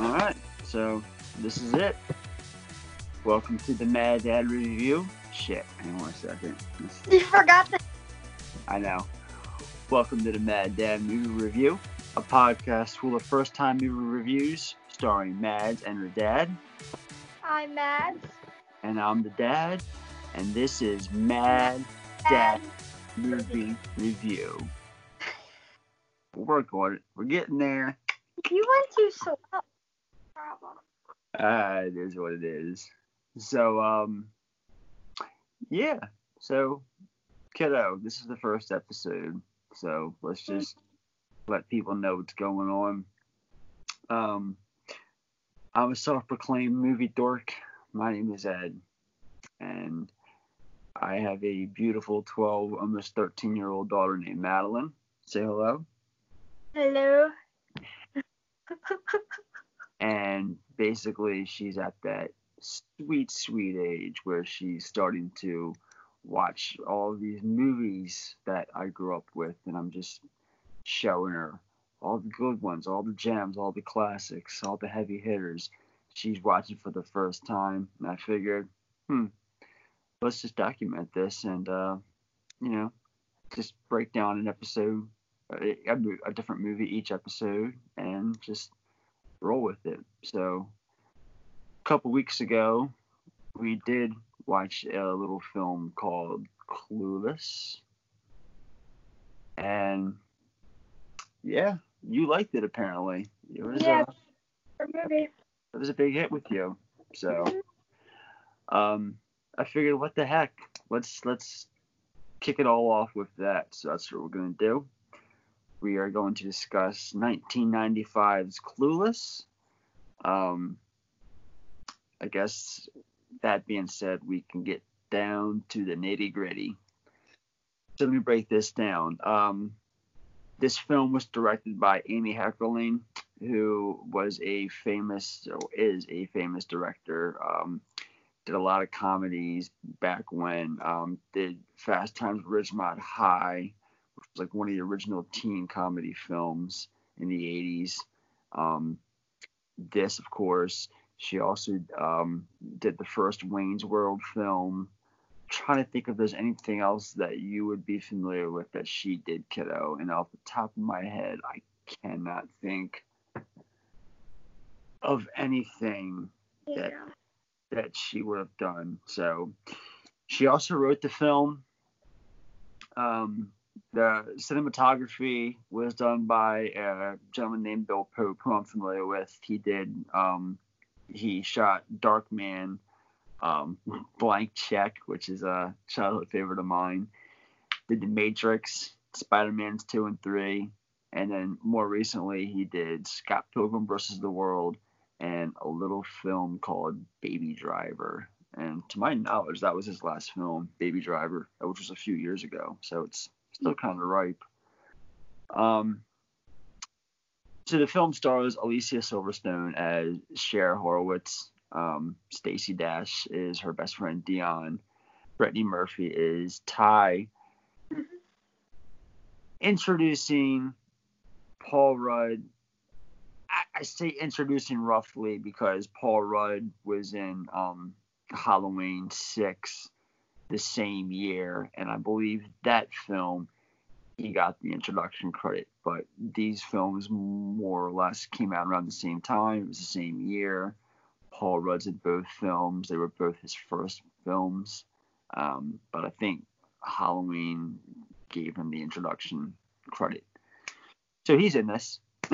All right, so this is it. Welcome to the Mad Dad Review. Shit, hang on a second. You forgot that. I know. Welcome to the Mad Dad Movie Review, a podcast full of first time movie reviews starring Mads and her dad. I'm Mads. And I'm the dad, and this is Mad Dad Movie Review. Work on it. We're getting there. You went too slow. Problem. Ah, it is what it is. So, um, yeah. So, kiddo, this is the first episode. So let's just let people know what's going on. Um, I'm a self-proclaimed movie dork. My name is Ed, and I have a beautiful 12, almost 13-year-old daughter named Madeline. Say hello. Hello. and basically she's at that sweet sweet age where she's starting to watch all these movies that I grew up with and I'm just showing her all the good ones, all the gems, all the classics, all the heavy hitters. She's watching for the first time and I figured, hmm, let's just document this and uh, you know, just break down an episode a, a different movie each episode and just roll with it. So, a couple weeks ago, we did watch a little film called Clueless. And yeah, you liked it apparently. It was, yeah, uh, movie. it was a big hit with you. So, um, I figured, what the heck? Let's let's kick it all off with that. So that's what we're gonna do we are going to discuss 1995's Clueless. Um, I guess that being said, we can get down to the nitty gritty. So let me break this down. Um, this film was directed by Amy Heckerling, who was a famous, or is a famous director. Um, did a lot of comedies back when. Um, did Fast Times Ridgemont High like one of the original teen comedy films in the 80s. Um, this, of course, she also um, did the first Wayne's World film. I'm trying to think if there's anything else that you would be familiar with that she did, kiddo. And off the top of my head, I cannot think of anything Yeah. that that she would have done. So she also wrote the film. Um, the cinematography was done by a gentleman named Bill Pope, who I'm familiar with. He did, um, he shot Darkman, um, Blank Check, which is a childhood favorite of mine. Did The Matrix, Spider Man's 2 and 3. And then more recently, he did Scott Pilgrim versus the World and a little film called Baby Driver. And to my knowledge, that was his last film, Baby Driver, which was a few years ago. So it's still kind of ripe. Um, so the film stars Alicia Silverstone as Cher Horowitz. Um, Stacey Dash is her best friend Dion. Brittany Murphy is Ty. Introducing Paul Rudd. I, I say introducing roughly because Paul Rudd was in um, Halloween 6 the same year, and I believe that film he got the introduction credit. But these films more or less came out around the same time. It was the same year. Paul Rudd's in both films. They were both his first films. Um, but I think Halloween gave him the introduction credit. So he's in this.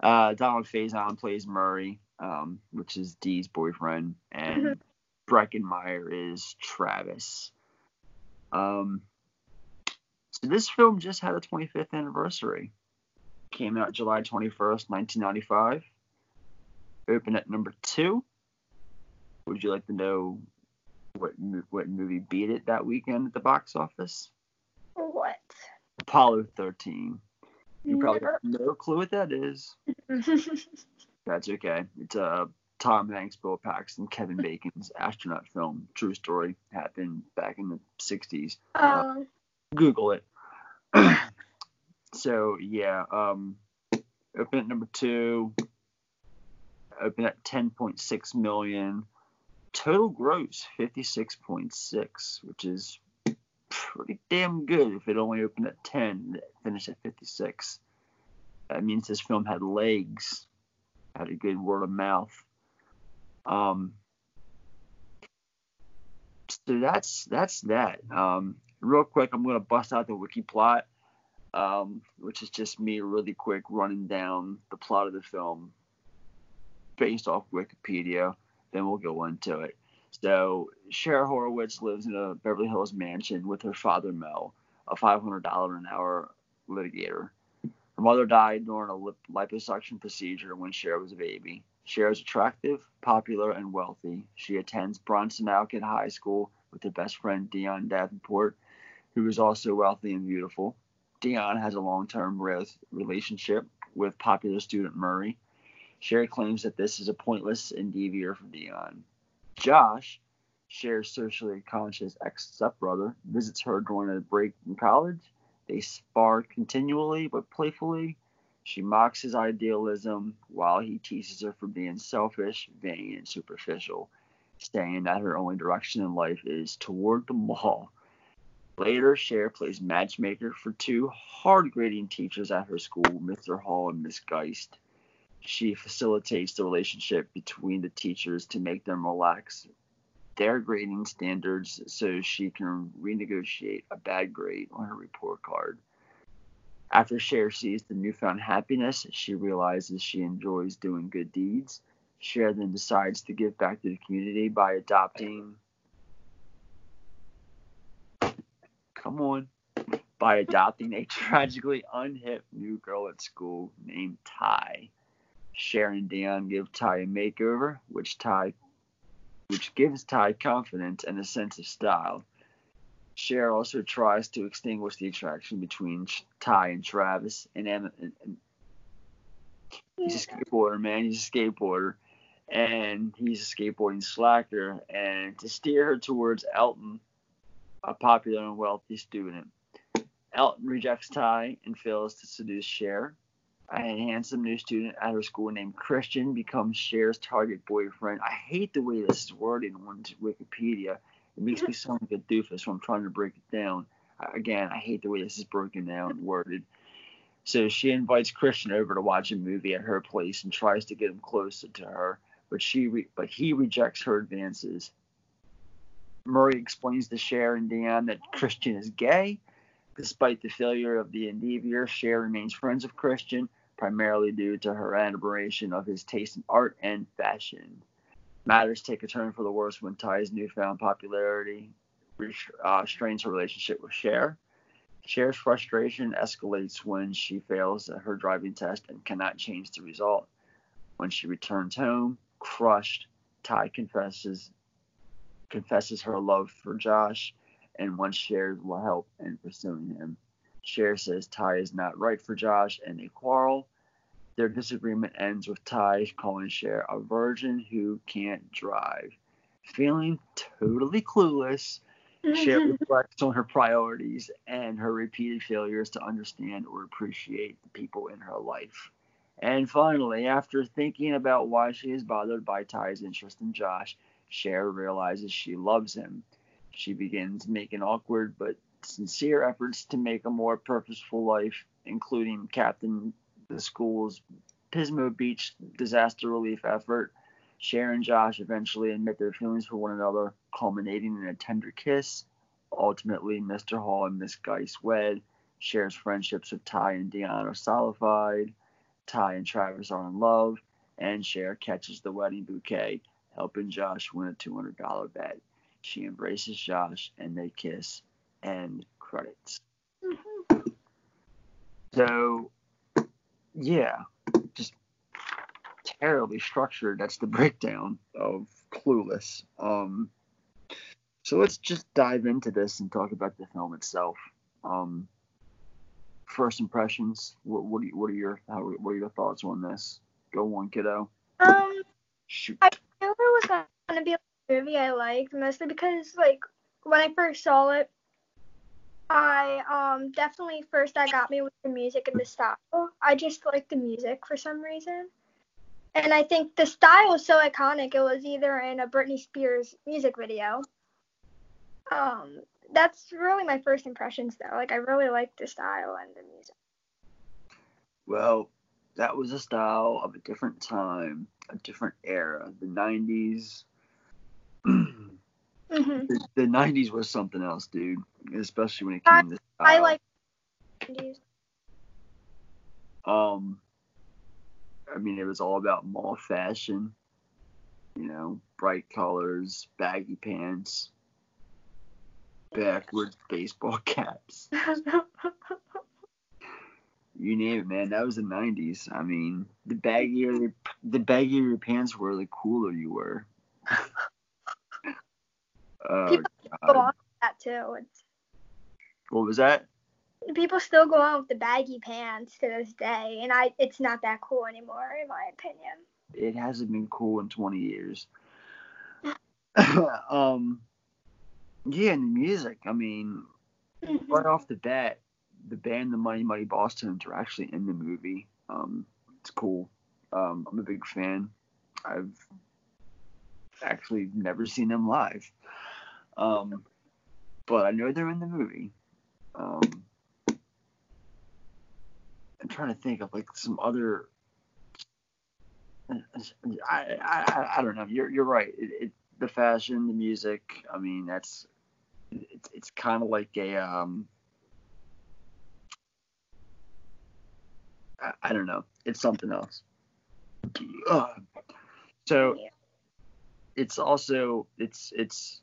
uh, Donald Faison plays Murray, um, which is Dee's boyfriend, and Breckin Meyer is Travis. Um, so this film just had a 25th anniversary. Came out July 21st, 1995. Opened at number two. Would you like to know what what movie beat it that weekend at the box office? What? Apollo 13. You probably have no clue what that is. That's okay. It's uh, Tom Hanks, Bill Paxton, Kevin Bacon's astronaut film. True story. Happened back in the 60s. um, Google it. so yeah, um, opened at number two, opened at 10.6 million. Total gross 56.6, which is pretty damn good if it only opened at 10, finished at 56. That means this film had legs, had a good word of mouth. Um, so that's that's that. Um, real quick, I'm gonna bust out the wiki plot, um, which is just me really quick running down the plot of the film based off Wikipedia. Then we'll go into it. So Cher Horowitz lives in a Beverly Hills mansion with her father Mel, a $500 an hour litigator. Her mother died during a lip- liposuction procedure when Cher was a baby. Cher is attractive, popular, and wealthy. She attends Bronson Alcott High School with her best friend Dion Davenport, who is also wealthy and beautiful. Dion has a long-term relationship with popular student Murray. Cher claims that this is a pointless endeavor for Dion. Josh, Cher's socially conscious ex stepbrother, visits her during a break in college. They spar continually but playfully. She mocks his idealism while he teases her for being selfish, vain, and superficial, saying that her only direction in life is toward the mall. Later, Cher plays matchmaker for two hard grading teachers at her school, Mr. Hall and Miss Geist she facilitates the relationship between the teachers to make them relax their grading standards so she can renegotiate a bad grade on her report card. After Cher sees the newfound happiness, she realizes she enjoys doing good deeds. Cher then decides to give back to the community by adopting. Come on. By adopting a tragically unhip new girl at school named Ty. Cher and Dion give Ty a makeover, which Ty which gives Ty confidence and a sense of style. Cher also tries to extinguish the attraction between Ty and Travis. And, and, and he's a skateboarder, man. He's a skateboarder, and he's a skateboarding slacker. And to steer her towards Elton, a popular and wealthy student, Elton rejects Ty and fails to seduce Cher. A handsome new student at her school named Christian becomes Cher's target boyfriend. I hate the way this is worded on Wikipedia. It makes me sound like a doofus when I'm trying to break it down. Again, I hate the way this is broken down and worded. So she invites Christian over to watch a movie at her place and tries to get him closer to her, but she re- but he rejects her advances. Murray explains to Cher and Dion that Christian is gay. Despite the failure of the endeavor, Cher remains friends with Christian primarily due to her admiration of his taste in art and fashion. Matters take a turn for the worse when Ty's newfound popularity uh, strains her relationship with Cher. Cher's frustration escalates when she fails at her driving test and cannot change the result. When she returns home, crushed, Ty confesses confesses her love for Josh and wants Cher's help in pursuing him. Cher says Ty is not right for Josh and they quarrel. Their disagreement ends with Ty calling Cher a virgin who can't drive. Feeling totally clueless, Cher mm-hmm. reflects on her priorities and her repeated failures to understand or appreciate the people in her life. And finally, after thinking about why she is bothered by Ty's interest in Josh, Cher realizes she loves him. She begins making awkward but sincere efforts to make a more purposeful life, including captain the school's Pismo Beach disaster relief effort. Cher and Josh eventually admit their feelings for one another, culminating in a tender kiss. Ultimately, Mr. Hall and Miss Geist wed. Cher's friendships with Ty and Dion are solidified. Ty and Travis are in love, and Cher catches the wedding bouquet, helping Josh win a $200 bet. She embraces Josh, and they kiss end credits. Mm-hmm. So, yeah, just terribly structured. That's the breakdown of Clueless. Um, so let's just dive into this and talk about the film itself. Um, first impressions. What, what, are, what are your how, what are your thoughts on this? Go on, kiddo. Um, Shoot. I knew it was gonna be a movie I liked mostly because like when I first saw it, I um definitely first that got me with the music and the style. I just like the music for some reason. And I think the style is so iconic. It was either in a Britney Spears music video. Um, that's really my first impressions though. Like I really like the style and the music. Well, that was a style of a different time, a different era. The 90s. hmm The, the 90s was something else, dude. Especially when it I- came to style. I like. 90s. Um, I mean, it was all about mall fashion. You know, bright colors, baggy pants, backwards baseball caps. You name it, man. That was the '90s. I mean, the baggier the, the baggier your pants were, the cooler you were. oh People go on with that too. It's, What was that? people still go on with the baggy pants to this day, and I it's not that cool anymore in my opinion. It hasn't been cool in 20 years. um, yeah, and the music. I mean, Mhm. right off the bat, the band, the Mighty Mighty Bosstones, are actually in the movie. Um, it's cool. Um, I'm a big fan. I've actually never seen them live, um, but I know they're in the movie. Um, I'm trying to think of like some other. I, I, I, don't know. You're you're right. It, it, the fashion, the music. I mean, that's it's it's kind of like a um I, I don't know it's something else Ugh. so. It's also it's it's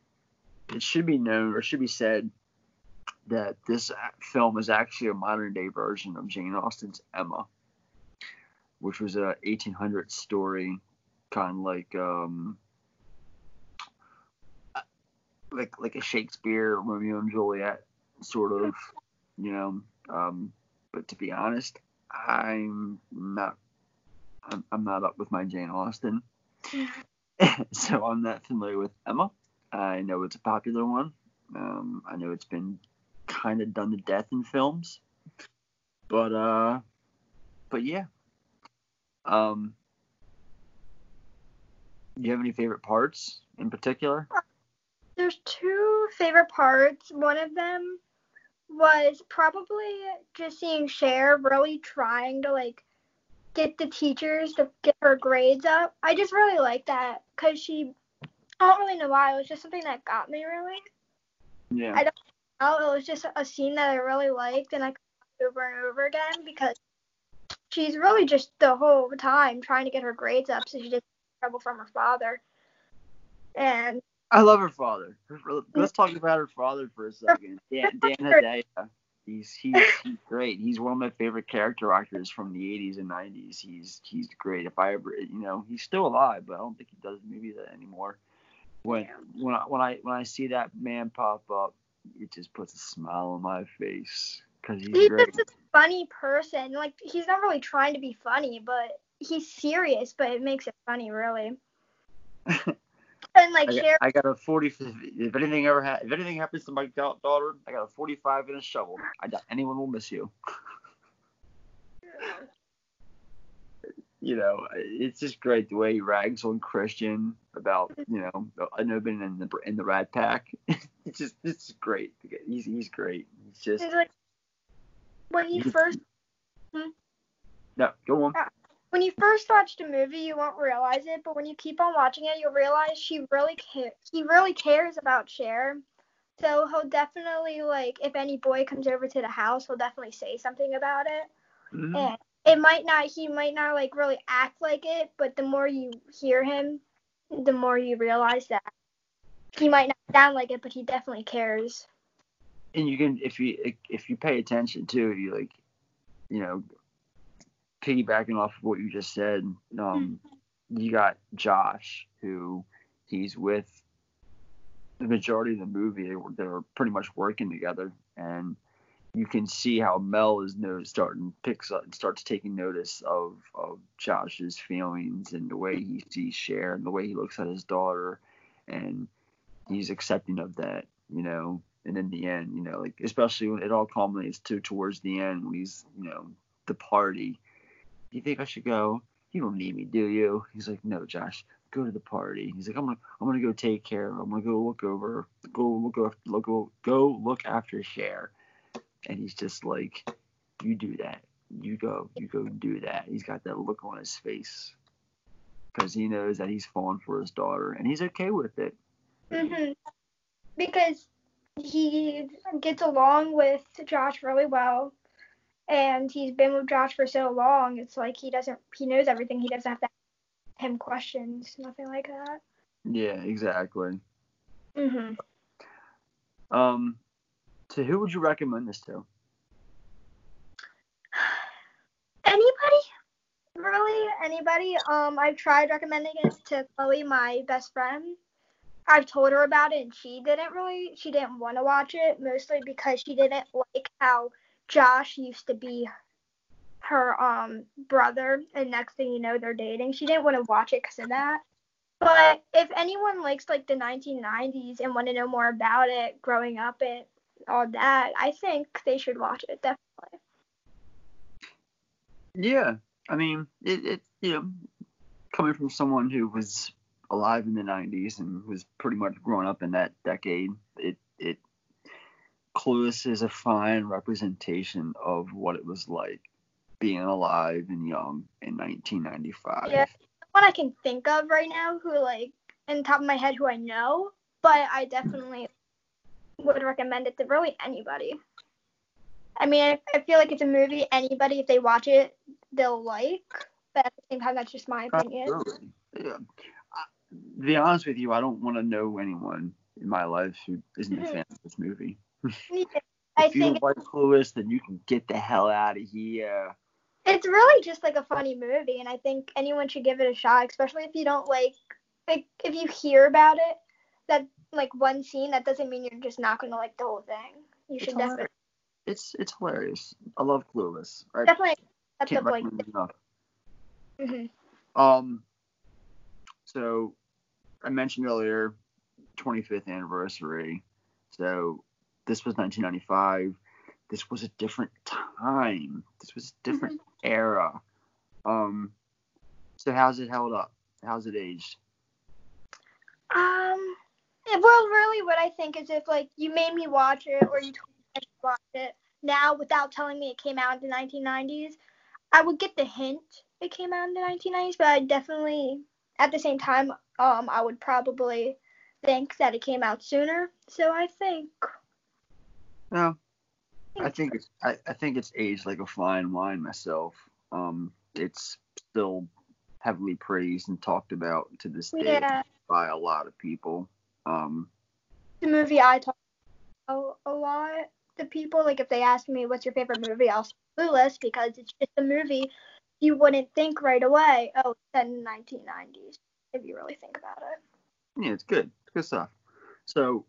it should be known or should be said that this film is actually a modern day version of Jane Austen's Emma which was a 1800 story kind of like um like like a Shakespeare Romeo and Juliet sort of, you know. Um, but to be honest, I'm not I'm, I'm not up with my Jane Austen, so I'm not familiar with Emma. I know it's a popular one. Um, I know it's been kind of done to death in films, but uh, but yeah. Um, Do you have any favorite parts in particular? There's two favorite parts. One of them was probably just seeing Cher really trying to like get the teachers to get her grades up. I just really like that because she. I don't really know why. It was just something that got me really. Yeah. I don't know, it was just a scene that I really liked, and I could watch over and over again because she's really just the whole time trying to get her grades up so she doesn't get trouble from her father. And I love her father. Her- Let's talk about her father for a second. Dan, Dan Hedaya. He's he's he's great. He's one of my favorite character actors from the 80s and 90s. He's he's great. If I ever, you know, he's still alive, but I don't think he does movies anymore. When when I when I when I see that man pop up, it just puts a smile on my face because he's he's great. just a funny person. Like he's not really trying to be funny, but he's serious, but it makes it funny, really. And like I got, Cher, I got a 40. If anything ever ha- if anything happens to my da- daughter, I got a 45 and a shovel. I doubt anyone will miss you. you know, it's just great the way he rags on Christian about, you know, I know being in the in the Rat Pack. it's just it's great. He's he's great. He's just like when you first no. Go on. Uh, when you first watch the movie, you won't realize it, but when you keep on watching it, you'll realize she really care. He really cares about Cher. So he'll definitely like if any boy comes over to the house, he'll definitely say something about it. Mhm. And it might not. He might not like really act like it, but the more you hear him, the more you realize that he might not sound like it, but he definitely cares. and you can if you if you pay attention too, you like, you know, piggybacking off of what you just said, um, you got Josh who he's with the majority of the movie. They're pretty much working together, and you can see how Mel is no starting picks up and starts taking notice of of Josh's feelings and the way he sees Cher and the way he looks at his daughter, and he's accepting of that, you know. And and in the end, you know, like especially when it all culminates to towards the end when he's, you know, the party. Do you think I should go? You don't need me, do you? He's like, no, Josh, go to the party. He's like, I'm gonna, I'm gonna go take care. Of. I'm gonna go look over, go look over, look, go, go look after Cher. And he's just like, you do that. You go, you go do that. He's got that look on his face because he knows that he's fallen for his daughter, and he's okay with it. hmm Because he gets along with Josh really well, and he's been with Josh for so long. It's like he doesn't, he knows everything. He doesn't have to ask him questions, nothing like that. Yeah, exactly. hmm Um, so who would you recommend this to? Anybody? Really? Anybody? Um, I've tried recommending it to Chloe, my best friend. I've told her about it, and she didn't really. She didn't want to watch it, mostly because she didn't like how Josh used to be her um brother, and next thing you know, they're dating. She didn't want to watch it because of that. But if anyone likes like the 1990s and want to know more about it, growing up and all that, I think they should watch it definitely. Yeah, I mean, it, it you know, coming from someone who was alive in the 90s and was pretty much growing up in that decade, it it Clueless is a fine representation of what it was like being alive and young in 1995. Yeah, one I can think of right now who like in the top of my head who I know, but I definitely would recommend it to really anybody. I mean, I, I feel like it's a movie anybody if they watch it they'll like, but at the same time that's just my opinion. Absolutely. Yeah. I- To be honest with you, I don't want to know anyone in my life who isn't a Mhm. fan of this movie. I if you don't like Clueless, then you can get the hell out of here. it's really just like a funny movie, and I think anyone should give it a shot, especially if you don't like like if you hear about it that like one scene that doesn't mean you're just not gonna like the whole thing. You It's should hilarious. definitely It's it's hilarious. I love Clueless. I definitely accept can't like recommend it enough. mhm. Um, so I mentioned earlier, 25th anniversary. So this was 1995. This was a different time. This was a different era. Um, so how's it held up? How's it aged? Um, well, really, what I think is if like you made me watch it or you told me should watch it now without telling me it came out in the 1990s, I would get the hint it came out in the 1990s, but I definitely, at the same time, um, I would probably think that it came out sooner. So I think, No, I think it's I, I think it's aged like a fine wine myself. Um, it's still heavily praised and talked about to this day yeah, by a lot of people. Um, the movie I talk about a lot to people. Like if they ask me what's your favorite movie, I'll say Clueless because it's just a movie you wouldn't think right away. Oh, it's set in the 1990s. If you really think about it. yeah, it's good. It's good stuff. So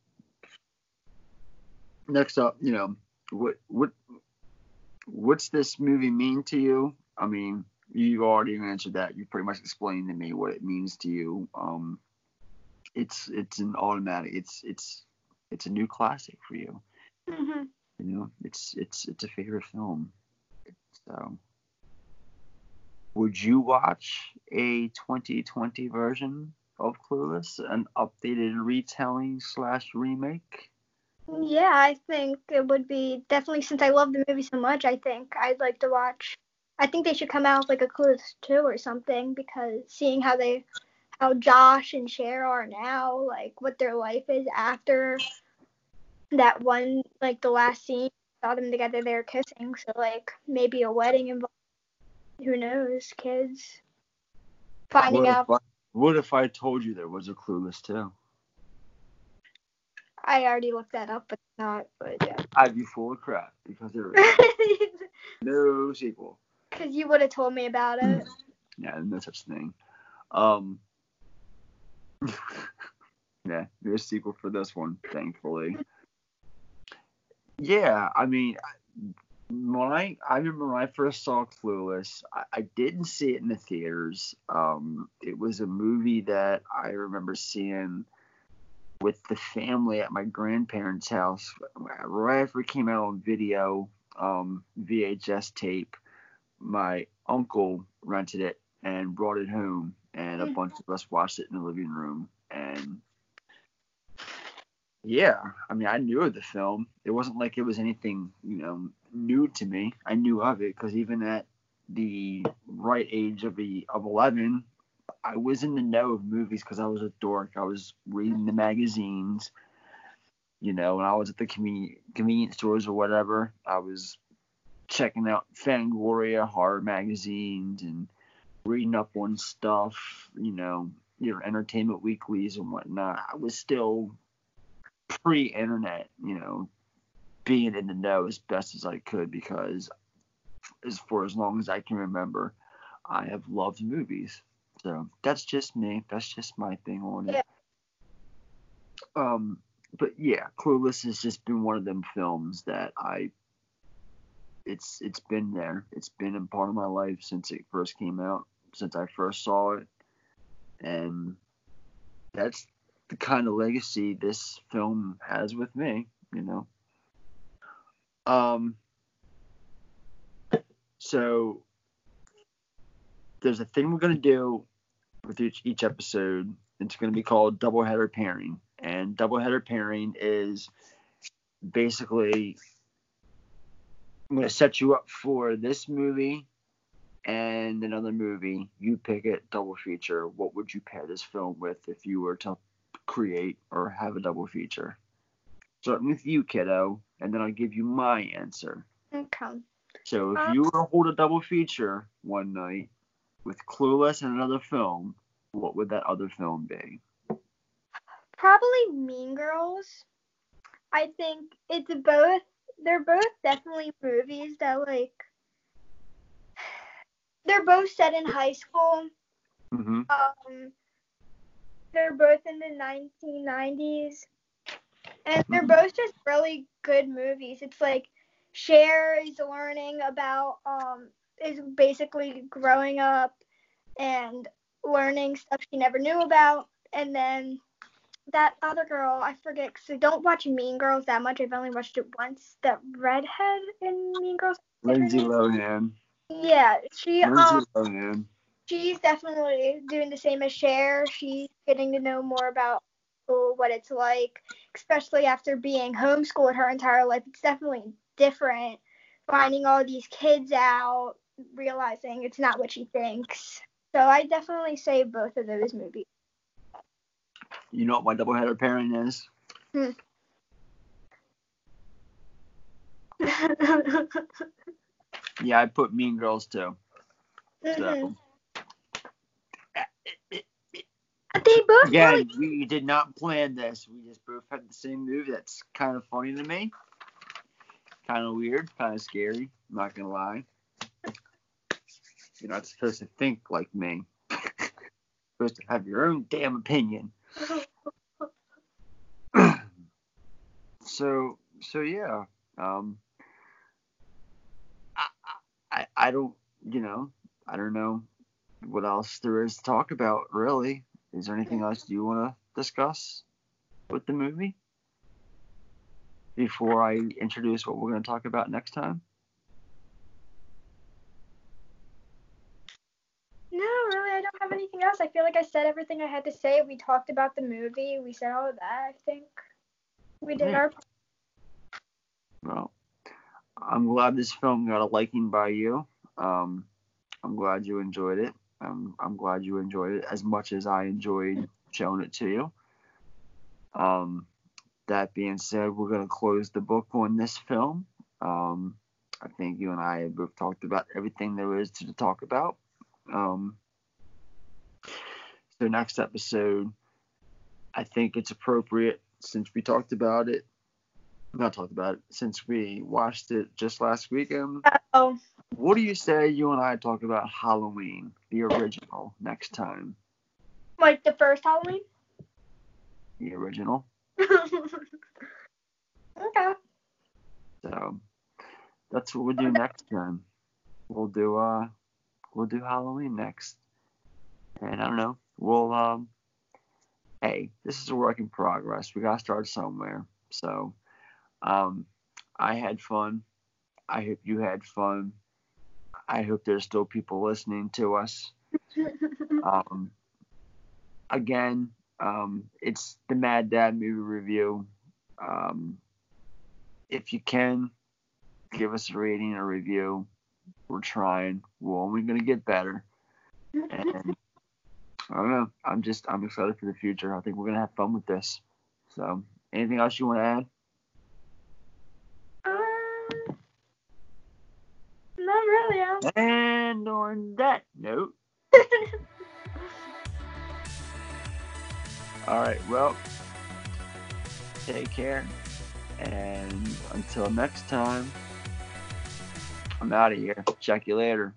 next up, you know, what what what's this movie mean to you? I mean, you've already answered that. You pretty much explained to me what it means to you. Um, it's it's an automatic. It's it's it's a new classic for you. hmm You know, it's it's it's a favorite film. So, would you watch a 2020 version of Clueless, an updated retelling slash remake? Yeah, I think it would be definitely since I love the movie so much. I think I'd like to watch. I think they should come out with like a Clueless two or something because seeing how they, how Josh and Cher are now, like what their life is after that one, like the last scene, saw them together, they were kissing. So like maybe a wedding involved. Who knows, kids finding what out. If I, what if I told you there was a Clueless too? I already looked that up, but not. But yeah. I'd be full of crap because there is no sequel. Because you would have told me about it. Yeah, no such thing. Um, yeah, no sequel for this one, thankfully. Yeah, I mean, I- when I I remember when I first saw Clueless, I, I didn't see it in the theaters. Um, it was a movie that I remember seeing with the family at my grandparents' house right after it came out on video, um, VHS tape. My uncle rented it and brought it home, and a Mhm. bunch of us watched it in the living room. And yeah, I mean, I knew of the film. It wasn't like it was anything, you know, new to me. I knew of it because even at the right age of the of 11, I was in the know of movies because I was a dork. I was reading the magazines, you know, when I was at the convenience convenience stores or whatever. I was checking out Fangoria horror magazines and reading up on stuff, you know, your entertainment weeklies and whatnot. I was still pre-internet, you know, being in the know as best as I could because as for as long as I can remember, I have loved movies. So that's just me. That's just my thing on it. Yeah. Um, but yeah, Clueless has just been one of them films that I. It's it's been there. It's been a part of my life since it first came out, since I first saw it, and that's the kind of legacy this film has with me. You know. Um. So there's a thing we're gonna do with each each episode. It's gonna be called doubleheader pairing, and doubleheader pairing is basically I'm gonna set you up for this movie and another movie. You pick it, double feature. What would you pair this film with if you were to create or have a double feature? Starting with you, kiddo, and then I'll give you my answer. Okay. So if Uh, you were to hold a double feature one night with Clueless and another film, what would that other film be? Probably Mean Girls. I think it's both. They're both definitely movies that like. They're both set in high school. Mm-hmm. Um, they're both in the 1990s, and they're Mhm. both just really good movies. It's like Cher is learning about um is basically growing up and learning stuff she never knew about, and then that other girl I forget because I don't watch Mean Girls that much. I've only watched it once. That redhead in Mean Girls. Lindsay Lohan. Yeah, she um Lindsay Lohan. she's definitely doing the same as Cher. She's getting to know more about school, what it's like, especially after being homeschooled her entire life. It's definitely different finding all these kids out, realizing it's not what she thinks. So I definitely say both of those movies. You know what my doubleheader pairing is? Hmm. Yeah, I put Mean Girls too. So mm-hmm. They both really we did not plan this. We just both had the same movie. That's kind of funny to me. Kind of weird, kind of scary. I'm not gonna lie. You're not supposed to think like me. You're supposed to have your own damn opinion. so so yeah um I, I i don't you know i don't know what else there is to talk about really is there anything else you want to discuss with the movie before i introduce what we're going to talk about next time No, really, I don't have anything else. I feel like I said everything I had to say. We talked about the movie. We said all of that. I think we did Yeah. our. well i'm glad this film got a liking by you um i'm glad you enjoyed it um, i'm glad you enjoyed it as much as i enjoyed showing it to you um that being said we're going to close the book on this film um i think you and i have both talked about everything there is to talk about um so next episode i think it's appropriate since we talked about it not talked about it since we watched it just last weekend. Oh, What do you say you and I talk about Halloween, the original, next time? like the first Halloween. The original. okay. So that's what we'll do next time. We'll do uh we'll do Halloween next. And I don't know. We'll um hey, this is a work in progress. We gotta start somewhere. So, um, I had fun. I hope you had fun. I hope there's still people listening to us. Um, again, um, it's the Mad Dad movie review. Um, if you can, give us a rating or review. We're trying. We're only gonna get better. And I don't know. I'm just I'm excited for the future. I think we're gonna have fun with this. So, anything else you want to add? Um, not really. And on that note, all right. Well, take care, and until next time, I'm out of here. Check you later.